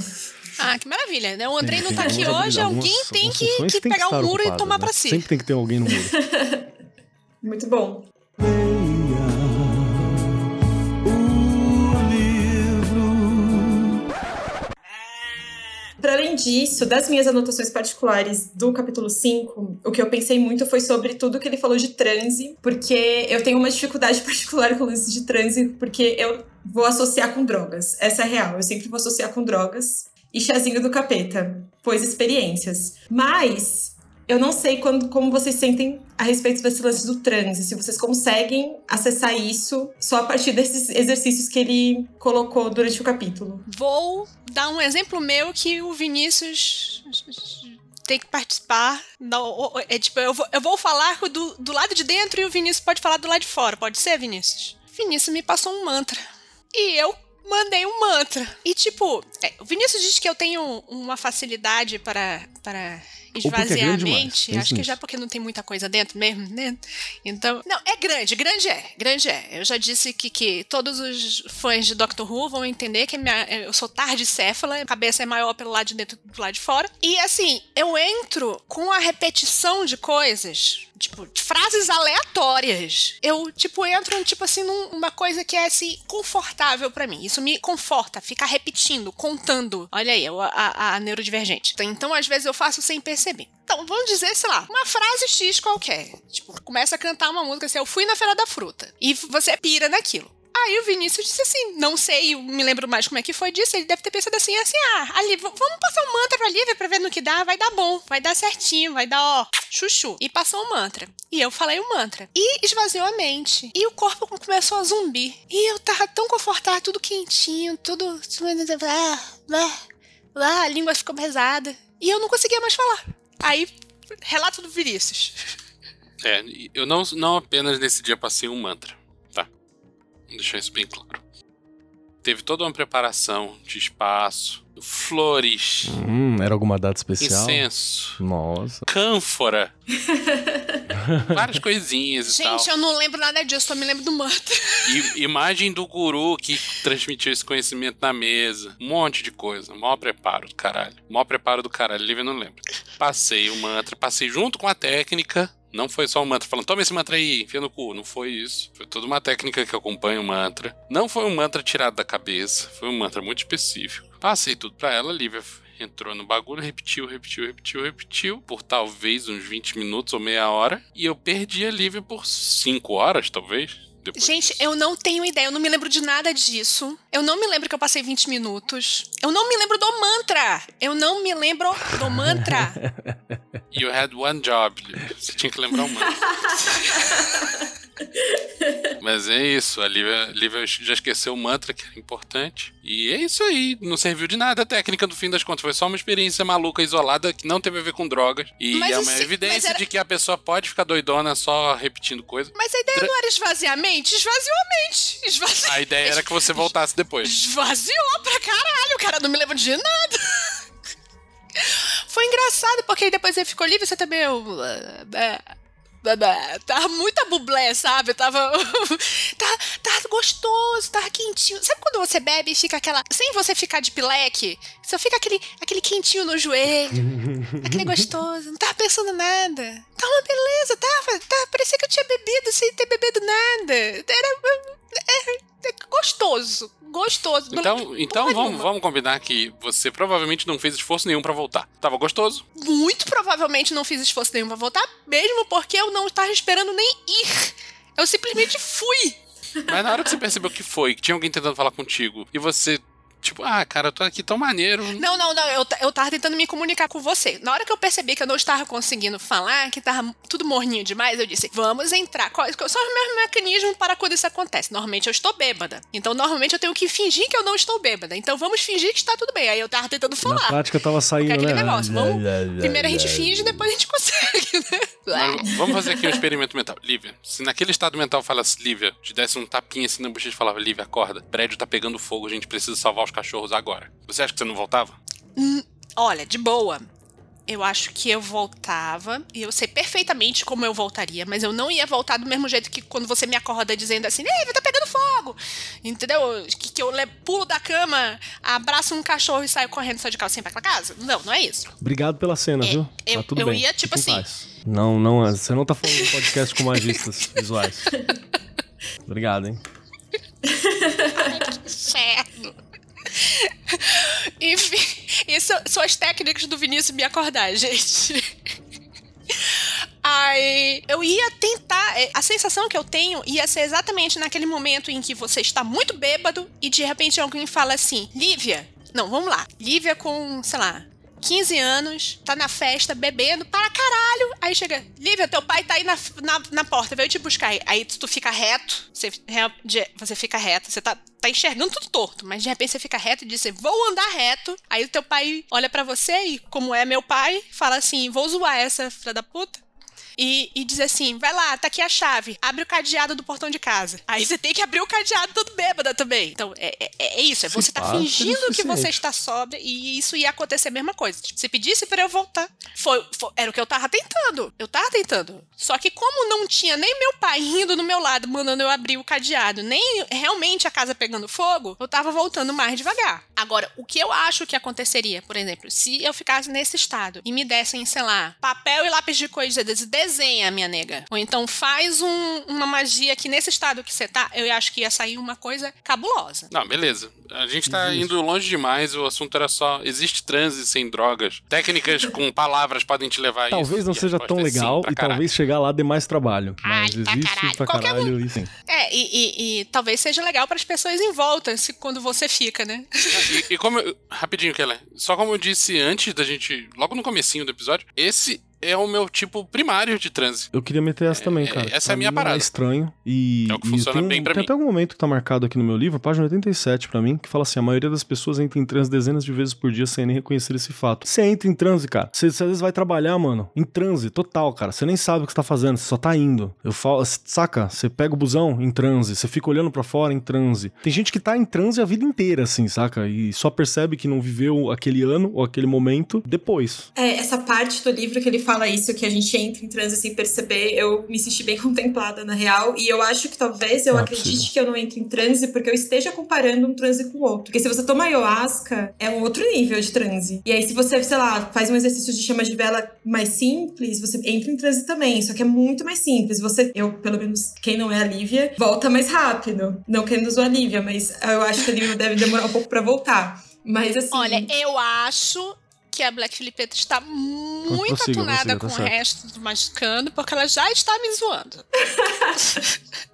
Ah, que maravilha. Né? O Andrei não tá aqui hoje, alguém tem que, que pegar o um muro e tomar né? para si. Sempre tem que ter alguém no muro. *laughs* Muito bom. Para além disso, das minhas anotações particulares do capítulo 5, o que eu pensei muito foi sobre tudo que ele falou de transe, porque eu tenho uma dificuldade *laughs* particular com o lance de transe, porque eu vou associar com drogas. Essa é real, eu sempre vou associar com drogas e chazinho do capeta, pois experiências. Mas eu não sei quando, como vocês sentem a respeito desse lance do transe, se vocês conseguem acessar isso só a partir desses exercícios que ele colocou durante o capítulo. Vou dar um exemplo meu que o Vinícius tem que participar. Não, é tipo, eu vou, eu vou falar do, do lado de dentro e o Vinícius pode falar do lado de fora. Pode ser, Vinícius? Vinícius me passou um mantra. E eu mandei um mantra. E tipo, é, o Vinícius diz que eu tenho uma facilidade para, para esvaziar é a mente. demais, Acho que já porque não tem muita coisa dentro mesmo, né? Então. Não, é grande, grande é. Grande é. Eu já disse que, que todos os fãs de Doctor Who vão entender que minha, eu sou tardicéfala, a cabeça é maior pelo lado de dentro do lado de fora. E assim, eu entro com a repetição de coisas tipo, de frases aleatórias. Eu, tipo, entro, tipo assim, numa coisa que é, assim, confortável para mim. Isso me conforta, ficar repetindo, contando. Olha aí, a, a, a neurodivergente. Então, às vezes, eu faço sem perceber. Então, vamos dizer, sei lá, uma frase X qualquer. Tipo, começa a cantar uma música assim, eu fui na Feira da Fruta. E você pira naquilo. Aí o Vinícius disse assim, não sei, me lembro mais como é que foi disso, ele deve ter pensado assim, assim, ah, ali, vamos passar um mantra pra Lívia pra ver no que dá, vai dar bom, vai dar certinho, vai dar, ó, chuchu. E passou um mantra. E eu falei o um mantra. E esvaziou a mente. E o corpo começou a zumbir. E eu tava tão confortável, tudo quentinho, tudo... Ah, a língua ficou pesada. E eu não conseguia mais falar. Aí, relato do Vinícius. É, eu não, não apenas nesse dia passei um mantra deixar isso bem claro. Teve toda uma preparação de espaço, flores. Hum, era alguma data especial? Incenso. Nossa. Cânfora. *laughs* várias coisinhas e Gente, tal. Eu não lembro nada disso, só me lembro do mantra. I imagem do guru que transmitiu esse conhecimento na mesa. Um monte de coisa. Maior preparo do caralho. Maior preparo do caralho. Lívia não lembra. Passei o mantra, passei junto com a técnica não foi só um mantra falando, toma esse mantra aí, enfia no cu. Não foi isso. Foi toda uma técnica que acompanha o mantra. Não foi um mantra tirado da cabeça. Foi um mantra muito específico. Passei tudo pra ela, Lívia entrou no bagulho, repetiu, repetiu, repetiu, repetiu, por talvez uns 20 minutos ou meia hora. E eu perdi a Lívia por 5 horas, talvez. Gente, disso. eu não tenho ideia, eu não me lembro de nada disso. Eu não me lembro que eu passei 20 minutos. Eu não me lembro do mantra. Eu não me lembro do mantra. *laughs* You had one job, Você tinha que lembrar o mantra. *laughs* *laughs* Mas é isso, a Lívia, Lívia, já esqueceu o mantra que era importante. E é isso aí, não serviu de nada a técnica no fim das contas. Foi só uma experiência maluca, isolada, que não teve a ver com drogas. E mas é uma evidência era... de que a pessoa pode ficar doidona só repetindo coisa. Mas a ideia Tra... não era esvaziar a mente? Esvaziou a mente. Esvaziou. A ideia era que você voltasse depois. Esvaziou pra caralho, o cara não me lembra de nada. *laughs* Foi engraçado, porque aí depois ele ficou livre, você também. Tava muita bublé, sabe? Tava. *laughs* tá, tá gostoso, tava quentinho. Sabe quando você bebe e fica aquela. Sem você ficar de pileque, só fica aquele, aquele quentinho no joelho. aquele gostoso. Não tava pensando nada. Tá uma beleza, tava. Tá, parecia que eu tinha bebido sem ter bebido nada. Era. É, é gostoso gostoso. Então, então vamos, vamos combinar que você provavelmente não fez esforço nenhum para voltar. Tava gostoso? Muito provavelmente não fiz esforço nenhum pra voltar, mesmo porque eu não estava esperando nem ir. Eu simplesmente fui. Mas na hora que você percebeu que foi, que tinha alguém tentando falar contigo, e você Tipo, ah, cara, eu tô aqui tão maneiro. Não, não, não. Eu, eu tava tentando me comunicar com você. Na hora que eu percebi que eu não estava conseguindo falar, que tava tudo morninho demais, eu disse: vamos entrar. Quais são os meus mecanismos para quando isso acontece? Normalmente eu estou bêbada. Então, normalmente eu tenho que fingir que eu não estou bêbada. Então, vamos fingir que está tudo bem. Aí eu tava tentando falar. Na prática tava saindo, é aquele né? negócio. Vamos, primeiro a gente finge, depois a gente consegue, né? Mas vamos fazer aqui um experimento mental. Lívia, se naquele estado mental falasse, Lívia, te desse um tapinha assim na bochecha e falava, Lívia, acorda, o prédio tá pegando fogo, a gente precisa salvar os cachorros agora. Você acha que você não voltava? Hum, olha, de boa. Eu acho que eu voltava, e eu sei perfeitamente como eu voltaria, mas eu não ia voltar do mesmo jeito que quando você me acorda dizendo assim, ei, tá pegando fogo! Entendeu? Que, que eu pulo da cama, abraço um cachorro e saio correndo só de calcinha pra casa? Não, não é isso. Obrigado pela cena, é, viu? Eu, tá tudo eu bem. ia, tipo assim. Paz. Não, não, você não tá falando de podcast com magistas *laughs* visuais. Obrigado, hein? *laughs* Ai, que inferno. *laughs* Enfim, isso são as técnicas do Vinícius me acordar, gente. *laughs* Aí eu ia tentar. É, a sensação que eu tenho ia ser exatamente naquele momento em que você está muito bêbado e de repente alguém fala assim: Lívia. Não, vamos lá. Lívia com, sei lá, 15 anos, tá na festa, bebendo para caralho. Aí chega, Lívia, teu pai tá aí na, na, na porta, veio te buscar. Aí tu fica reto, você, você fica reto, você tá, tá enxergando tudo torto, mas de repente você fica reto e diz, vou andar reto. Aí o teu pai olha para você e, como é meu pai, fala assim, vou zoar essa filha da puta. E, e dizer assim: vai lá, tá aqui a chave, abre o cadeado do portão de casa. Aí você tem que abrir o cadeado todo bêbada também. Então é, é, é isso, é você tá é fingindo que você está sóbria e isso ia acontecer a mesma coisa. Tipo, se pedisse pra eu voltar, foi, foi- era o que eu tava tentando. Eu tava tentando. Só que como não tinha nem meu pai rindo do meu lado, mandando eu abrir o cadeado, nem realmente a casa pegando fogo, eu tava voltando mais devagar. Agora, o que eu acho que aconteceria, por exemplo, se eu ficasse nesse estado e me dessem, sei lá, papel e lápis de cor e dizer, desenha, minha nega. Ou então faz um- uma magia que nesse estado que você tá, eu acho que ia sair uma coisa cabulosa. Não, beleza. A gente tá Existe. indo longe demais, o assunto era só. Existe transe sem drogas. Técnicas *laughs* com palavras podem te levar a isso. Talvez não seja tão é sim, legal e caralho. talvez chegar lá dê mais trabalho. Ai, Mas pra existe caralho. pra Qualquer caralho e sim. É, e, e- e talvez seja legal para as pessoas em volta, se, quando você fica, né? E, e como eu, rapidinho, Keller, só como eu disse antes da gente, logo no comecinho do episódio, esse é o meu tipo primário de transe. Eu queria meter essa também, É, cara. essa Pra é a minha parada. É estranho. E, É o que e funciona tem, bem pra tem mim. até um momento que tá marcado aqui no meu livro, página 87 pra mim, que fala assim: a maioria das pessoas entra em transe dezenas de vezes por dia sem nem reconhecer esse fato. Você entra em transe, cara. Você, você às vezes vai trabalhar, mano, em transe total, cara. Você nem sabe o que você tá fazendo, você só tá indo. Eu falo, saca? Você pega o busão em transe, você fica olhando pra fora em transe. Tem gente que tá em transe a vida inteira, assim, saca? E só percebe que não viveu aquele ano ou aquele momento depois. É, essa parte do livro que ele fala isso, que a gente entra em transe sem perceber, eu me senti bem *laughs* contemplada na real. E eu acho que talvez eu É acredite possível. que eu não entre em transe porque eu esteja comparando um transe com o outro. Porque se você toma ayahuasca, é um outro nível de transe. E aí, se você, sei lá, faz um exercício de chama de vela mais simples, você entra em transe também. Só que é muito mais simples. Você, eu, pelo menos, quem não é a Lívia, volta mais rápido. Não querendo zoar a Lívia, mas eu acho que a Lívia deve demorar um pouco pra voltar. Mas assim. Olha, eu acho que a Black Filipeta está muito Prossiga, atunada prossiga, tá com o certo. resto do Magicando, porque ela já está me zoando. *laughs*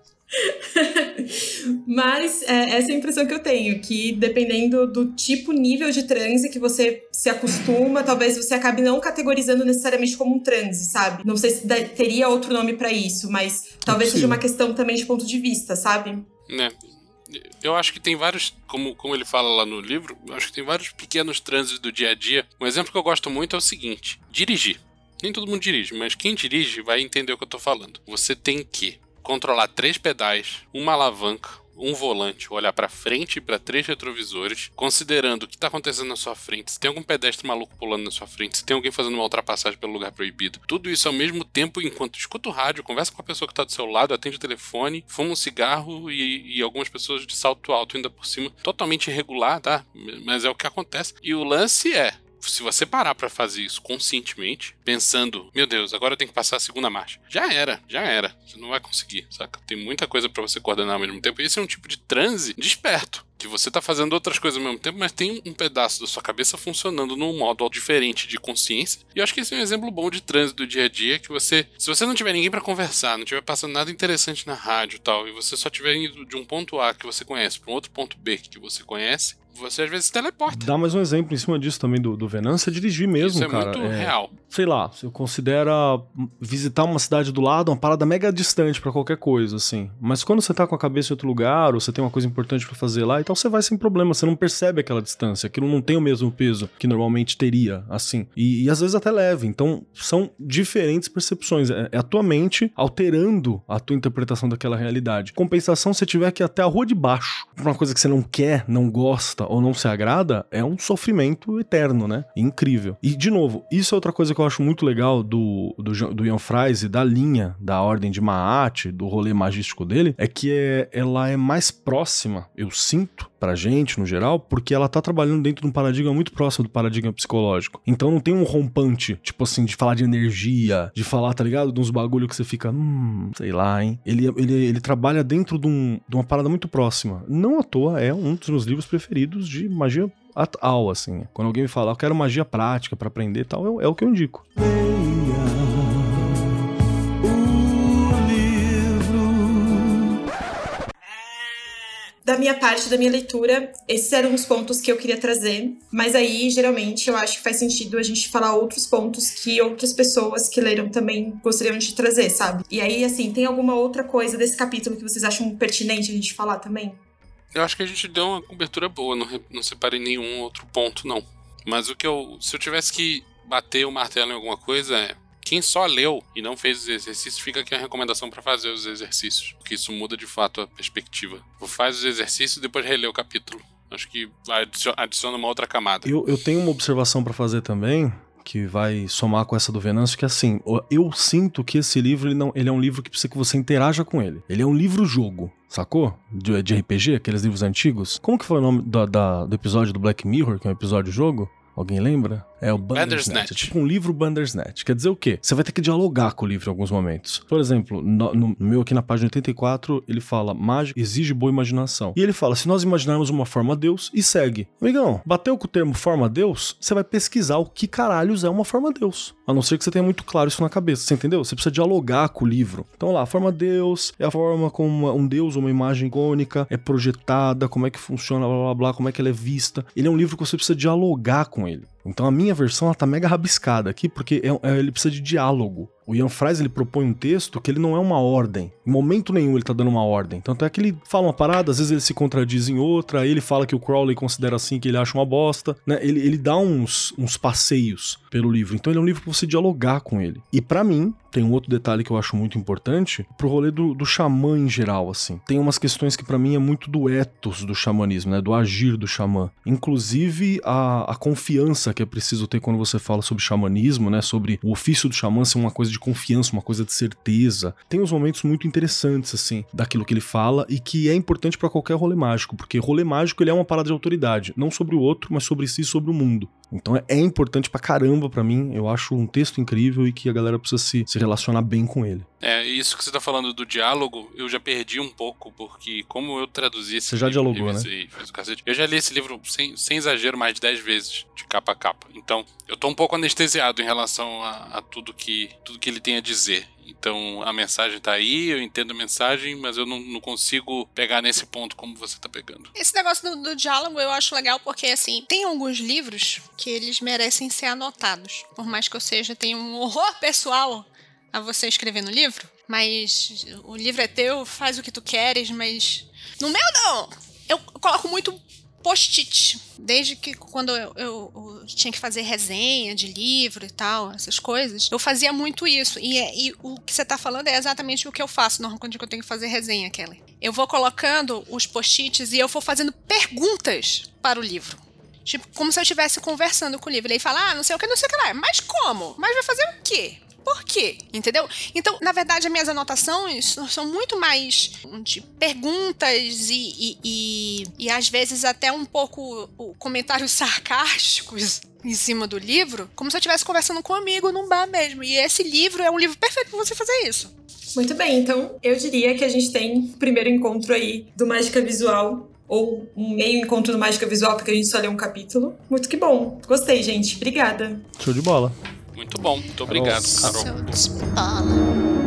Mas é, essa é a impressão que eu tenho, que dependendo do tipo, nível de transe que você se acostuma, talvez você acabe não categorizando necessariamente como um transe, sabe? Não sei se da- teria outro nome pra isso, mas talvez seja uma questão também de ponto de vista, sabe? né? Eu acho que tem vários, como, como ele fala lá no livro, eu acho que tem vários pequenos trânsitos do dia a dia. Um exemplo que eu gosto muito é o seguinte: dirigir. Nem todo mundo dirige, mas quem dirige vai entender o que eu tô falando. Você tem que controlar três pedais, uma alavanca, um volante, olhar pra frente e pra três retrovisores, considerando o que tá acontecendo na sua frente, se tem algum pedestre maluco pulando na sua frente, se tem alguém fazendo uma ultrapassagem pelo lugar proibido. Tudo isso ao mesmo tempo enquanto escuta o rádio, conversa com a pessoa que tá do seu lado, atende o telefone, fuma um cigarro e, e algumas pessoas de salto alto ainda por cima, totalmente irregular, tá? Mas é o que acontece. E o lance é, se você parar pra fazer isso conscientemente, pensando, meu Deus, agora eu tenho que passar a segunda marcha. Já era, já era. Você não vai conseguir, saca? Tem muita coisa pra você coordenar ao mesmo tempo. E esse é um tipo de transe desperto. Que você tá fazendo outras coisas ao mesmo tempo, mas tem um pedaço da sua cabeça funcionando num modo diferente de consciência. E eu acho que esse é um exemplo bom de transe do dia a dia, que você, se você não tiver ninguém pra conversar, não tiver passando nada interessante na rádio e tal, e você só tiver indo de um ponto A que você conhece pra um outro ponto B que você conhece, você às vezes se teleporta. Dá mais um exemplo em cima disso também do, do Venâncio, é dirigir mesmo, Isso é cara. muito real. sei lá, você considera visitar uma cidade do lado uma parada mega distante pra qualquer coisa, assim. Mas quando você tá com a cabeça em outro lugar, ou você tem uma coisa importante pra fazer lá, então você vai sem problema, você não percebe aquela distância, aquilo não tem o mesmo peso que normalmente teria, assim. E, e às vezes até leve. Então são diferentes percepções. É, é a tua mente alterando a tua interpretação daquela realidade. Compensação, se tiver que ir até a rua de baixo, uma coisa que você não quer, não gosta ou não se agrada, é um sofrimento eterno, né? Incrível. E, de novo, isso é outra coisa que eu acho muito legal do, do, do Ian Fries e da linha da Ordem de Maat, do rolê magístico dele, é que é, ela é mais próxima, eu sinto, pra gente, no geral, porque ela tá trabalhando dentro de um paradigma muito próximo do paradigma psicológico. Então não tem um rompante, tipo assim, de falar de energia, de falar, tá ligado? De uns bagulho que você fica, hum, sei lá, hein? Ele, ele, ele trabalha dentro de, um, de uma parada muito próxima. Não à toa, é um dos meus livros preferidos de magia atual, assim. Quando alguém me fala, eu quero magia prática pra aprender e tal, é, é o que eu indico. Da minha parte, da minha leitura, esses eram os pontos que eu queria trazer. Mas aí, geralmente, eu acho que faz sentido a gente falar outros pontos que outras pessoas que leram também gostariam de trazer, sabe? E aí, assim, tem alguma outra coisa desse capítulo que vocês acham pertinente a gente falar também? Eu acho que a gente deu uma cobertura boa, não, não separei nenhum outro ponto, não. Mas o que eu. Se eu tivesse que bater o martelo em alguma coisa é. Quem só leu e não fez os exercícios, fica aqui a recomendação para fazer os exercícios, porque isso muda de fato a perspectiva. Faz os exercícios e depois relê o capítulo. Acho que adiciona uma outra camada. Eu, eu tenho uma observação para fazer também, que vai somar com essa do Venâncio, que é assim, eu sinto que esse livro ele não, ele é um livro que precisa que você interaja com ele. Ele é um livro-jogo, sacou? De, de, RPG, aqueles livros antigos. Como que foi o nome do, da, do episódio do Black Mirror, que é um episódio jogo? Alguém lembra? É o Bandersnatch. É tipo um livro Bandersnatch. Quer dizer o quê? Você vai ter que dialogar com o livro em alguns momentos. Por exemplo, no, no meu aqui na página 84, ele fala: mágica exige boa imaginação. E ele fala: se nós imaginarmos uma forma Deus, e segue. Amigão, bateu com o termo forma Deus, você vai pesquisar o que caralhos é uma forma Deus. A não ser que você tenha muito claro isso na cabeça, você entendeu? Você precisa dialogar com o livro. Então lá, a forma Deus é a forma como uma, um Deus ou uma imagem icônica é projetada, como é que funciona, blá blá blá, como é que ela é vista. Ele é um livro que você precisa dialogar com ele. Então a minha versão ela tá mega rabiscada aqui porque é, é, ele precisa de diálogo. O Ian Fries ele propõe um texto que ele não é uma ordem. Em momento nenhum ele tá dando uma ordem. Tanto é que ele fala uma parada, às vezes ele se contradiz em outra, aí ele fala que o Crowley considera assim que ele acha uma bosta, né? Ele, ele dá uns, uns passeios pelo livro. Então ele é um livro pra você dialogar com ele. E para mim, tem um outro detalhe que eu acho muito importante pro rolê do, do xamã em geral, assim. Tem umas questões que para mim é muito do ethos do xamanismo, né? Do agir do xamã. Inclusive a, a confiança que é preciso ter quando você fala sobre xamanismo, né? Sobre o ofício do xamã ser uma coisa de confiança, uma coisa de certeza. Tem uns momentos muito interessantes, assim, daquilo que ele fala e que é importante para qualquer rolê mágico, porque rolê mágico ele é uma parada de autoridade, não sobre o outro, mas sobre si e sobre o mundo. Então é, é importante pra caramba para mim, eu acho um texto incrível e que a galera precisa se, se relacionar bem com ele. É, isso que você tá falando do diálogo, eu já perdi um pouco, porque como eu traduzi esse Você já livro, dialogou, né? Fiz o cacete, eu já li esse livro sem, sem exagero mais de 10 vezes, de capa a capa. Então, eu tô um pouco anestesiado em relação a, a tudo, que, tudo que ele tem a dizer. Então a mensagem tá aí, eu entendo a mensagem, mas eu não, não consigo pegar nesse ponto como você tá pegando. Esse negócio do, do, diálogo eu acho legal porque, assim, tem alguns livros que eles merecem ser anotados. Por mais que eu seja, tenha um horror pessoal a você escrever no livro, mas o livro é teu, faz o que tu queres, mas. No meu não! Eu coloco muito post-it. Desde que quando eu, eu, eu, tinha que fazer resenha de livro e tal, essas coisas, eu fazia muito isso. E, é, e o que você tá falando é exatamente o que eu faço normalmente quando eu tenho que fazer resenha, Kelly. Eu vou colocando os post-its e eu vou fazendo perguntas para o livro. Tipo, como se eu estivesse conversando com o livro. Ele fala, ah, não sei o que, não sei o que lá. Mas como? Mas vai fazer o quê? Por quê? Entendeu? Então, na verdade, as minhas anotações são muito mais de perguntas e, e, e, e às vezes até um pouco comentários *laughs* sarcásticos em cima do livro, como se eu estivesse conversando com um amigo num bar mesmo. E esse livro é um livro perfeito para você fazer isso. Muito bem, então eu diria que a gente tem o primeiro encontro aí do Mágica Visual ou um meio encontro do Mágica Visual, porque a gente só leu um capítulo. Muito que bom. Gostei, gente. Obrigada. Show de bola. Muito bom, muito obrigado, Carol. Show de bola.